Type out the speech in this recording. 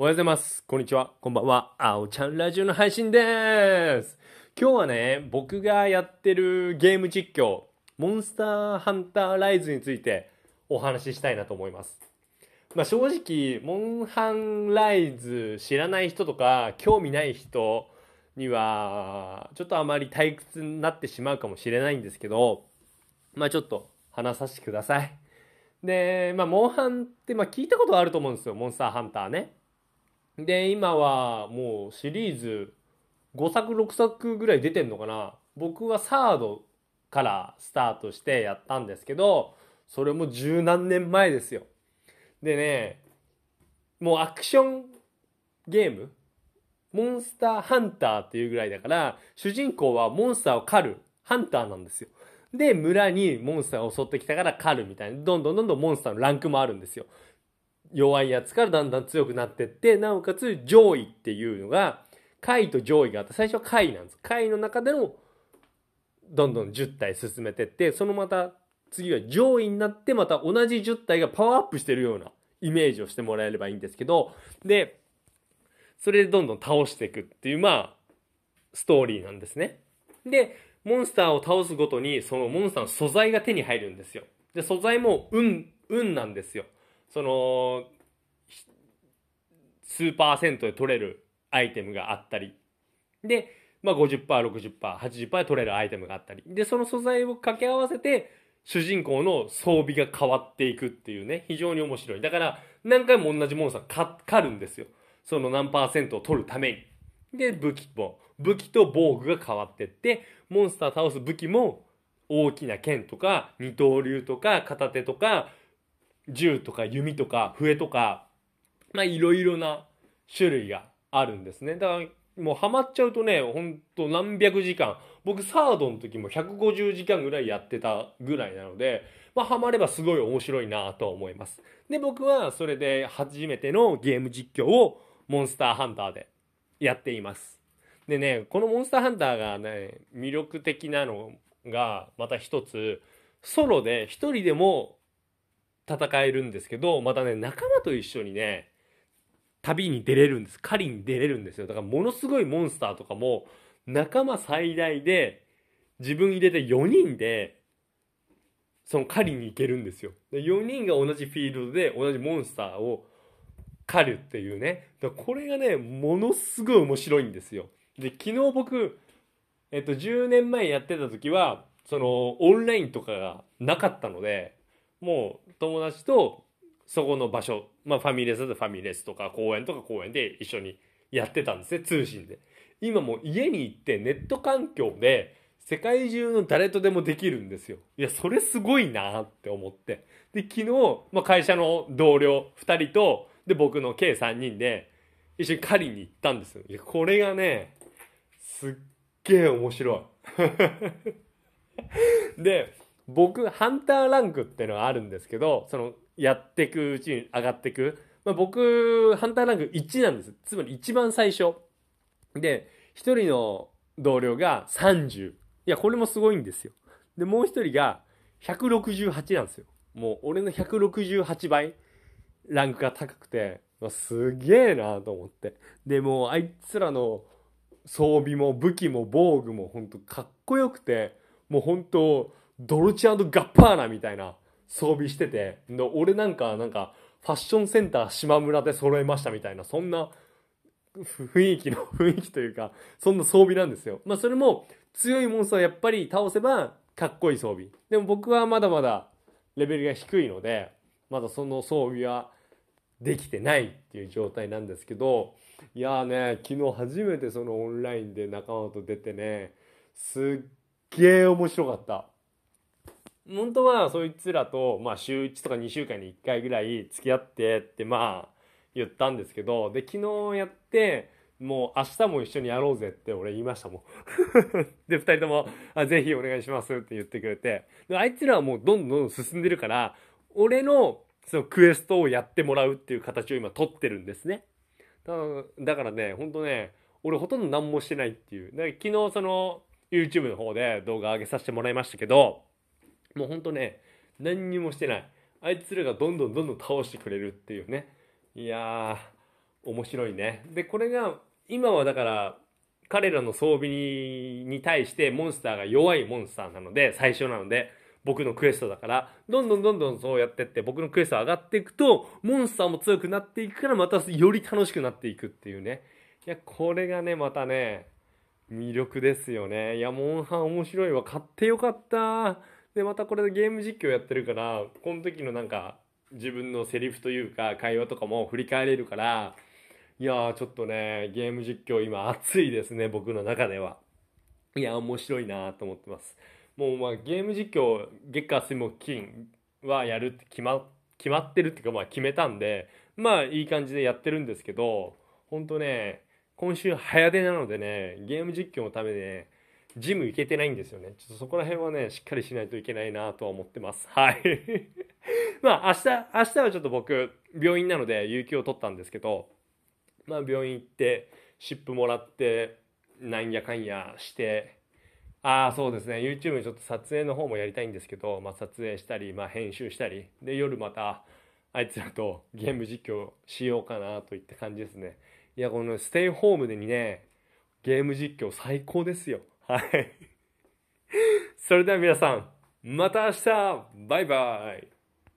おはようございます。こんにちは。こんばんは。あおちゃんラジオの配信でーす。今日はね、僕がやってるゲーム実況、モンスターハンターライズについてお話ししたいなと思います。まあ正直、モンハンライズ知らない人とか、興味ない人には、ちょっとあまり退屈になってしまうかもしれないんですけど、まあちょっと話させてください。で、まあ、モンハンって、まあ、聞いたことあると思うんですよ。モンスターハンターね。で、今はもうシリーズ5作6作ぐらい出てんのかな。僕はサードからスタートしてやったんですけど、それも十何年前ですよ。でね、もうアクションゲームモンスターハンターっていうぐらいだから、主人公はモンスターを狩るハンターなんですよ。で、村にモンスターを襲ってきたから狩るみたいな。どんどんどんどんモンスターのランクもあるんですよ。弱いやつからだんだん強くなってって、なおかつ上位っていうのが、下位と上位があって、最初は下位なんです。下位の中での、どんどん10体進めてって、そのまた次は上位になって、また同じ10体がパワーアップしてるようなイメージをしてもらえればいいんですけど、で、それでどんどん倒していくっていう、まあ、ストーリーなんですね。で、モンスターを倒すごとに、そのモンスターの素材が手に入るんですよ。で、素材も運、運なんですよ。その、数パーセントで取れるアイテムがあったり。で、まあ50%、60%、80%で取れるアイテムがあったり。で、その素材を掛け合わせて、主人公の装備が変わっていくっていうね、非常に面白い。だから、何回も同じモンスターか狩るんですよ。その何パーセントを取るために。で、武器も、武器と防具が変わってって、モンスター倒す武器も、大きな剣とか、二刀流とか、片手とか、銃とか弓とか笛とか、まあいろいろな種類があるんですね。だからもうハマっちゃうとね、ほんと何百時間、僕サードの時も150時間ぐらいやってたぐらいなので、まあハマればすごい面白いなとは思います。で、僕はそれで初めてのゲーム実況をモンスターハンターでやっています。でね、このモンスターハンターがね、魅力的なのがまた一つ、ソロで一人でも戦えるんですけど、またね、仲間と一緒にね、旅に出れるんです。狩りに出れるんですよ。だからものすごいモンスターとかも、仲間最大で、自分入れて4人で、その狩りに行けるんですよ。で4人が同じフィールドで同じモンスターを狩るっていうね。だこれがね、ものすごい面白いんですよ。で、昨日僕、えっと、10年前やってた時は、その、オンラインとかがなかったので、もう友達とそこの場所、まあファミレスだとファミレスとか公園とか公園で一緒にやってたんですね、通信で。今もう家に行ってネット環境で世界中の誰とでもできるんですよ。いや、それすごいなって思って。で、昨日、まあ会社の同僚2人と、で、僕の計3人で一緒に狩りに行ったんですよ。いや、これがね、すっげえ面白い。で、僕、ハンターランクってのがあるんですけど、その、やってくうちに上がっていく。まあ、僕、ハンターランク1なんです。つまり一番最初。で、一人の同僚が30。いや、これもすごいんですよ。で、もう一人が168なんですよ。もう、俺の168倍、ランクが高くて、ますげえなと思って。で、もう、あいつらの装備も武器も防具も本当かっこよくて、もう本当ドルチアンドガッパーナみたいな装備してて、で俺なんか、なんか、ファッションセンター島村で揃えましたみたいな、そんな雰囲気の、雰囲気というか、そんな装備なんですよ。まあそれも強いモンスターやっぱり倒せばかっこいい装備。でも僕はまだまだレベルが低いので、まだその装備はできてないっていう状態なんですけど、いやーね、昨日初めてそのオンラインで仲間と出てね、すっげー面白かった。本当はそいつらと、まあ週1とか2週間に1回ぐらい付き合ってってまあ言ったんですけど、で、昨日やって、もう明日も一緒にやろうぜって俺言いましたもん。で、二人とも、あ、ぜひお願いしますって言ってくれて、であいつらはもうどんどん進んでるから、俺のそのクエストをやってもらうっていう形を今取ってるんですね。だだからね、ほんとね、俺ほとんど何もしてないっていう。だから昨日その YouTube の方で動画上げさせてもらいましたけど、もうほんとね、何にもしてない。あいつらがどんどんどんどん倒してくれるっていうね。いやー、面白いね。で、これが、今はだから、彼らの装備に対してモンスターが弱いモンスターなので、最初なので、僕のクエストだから、どんどんどんどんそうやってって僕のクエスト上がっていくと、モンスターも強くなっていくから、またより楽しくなっていくっていうね。いや、これがね、またね、魅力ですよね。いや、モンハン面白いわ。買ってよかった。で、またこれでゲーム実況やってるから、この時のなんか、自分のセリフというか、会話とかも振り返れるから、いやー、ちょっとね、ゲーム実況今熱いですね、僕の中では。いや、面白いなと思ってます。もうまあゲーム実況月火水木金はやるって決ま決まってるっていうかまあ決めたんでまあいい感じでやってるんですけどほんとね今週早出なのでねゲーム実況のためにねジム行けてないんですよね。ちょっとそこら辺はねしっかりしないといけないなとは思ってます。はい。まあ明日明日はちょっと僕病院なので有給を取ったんですけどまあ病院行って湿布もらってなんやかんやしてああそうですね。YouTube ちょっと撮影の方もやりたいんですけど、まあ、撮影したり、まあ、編集したりで夜またあいつらとゲーム実況しようかなといった感じですね。いやこのステイホームでにねゲーム実況最高ですよ。はい。それでは皆さんまた明日。バイバイ。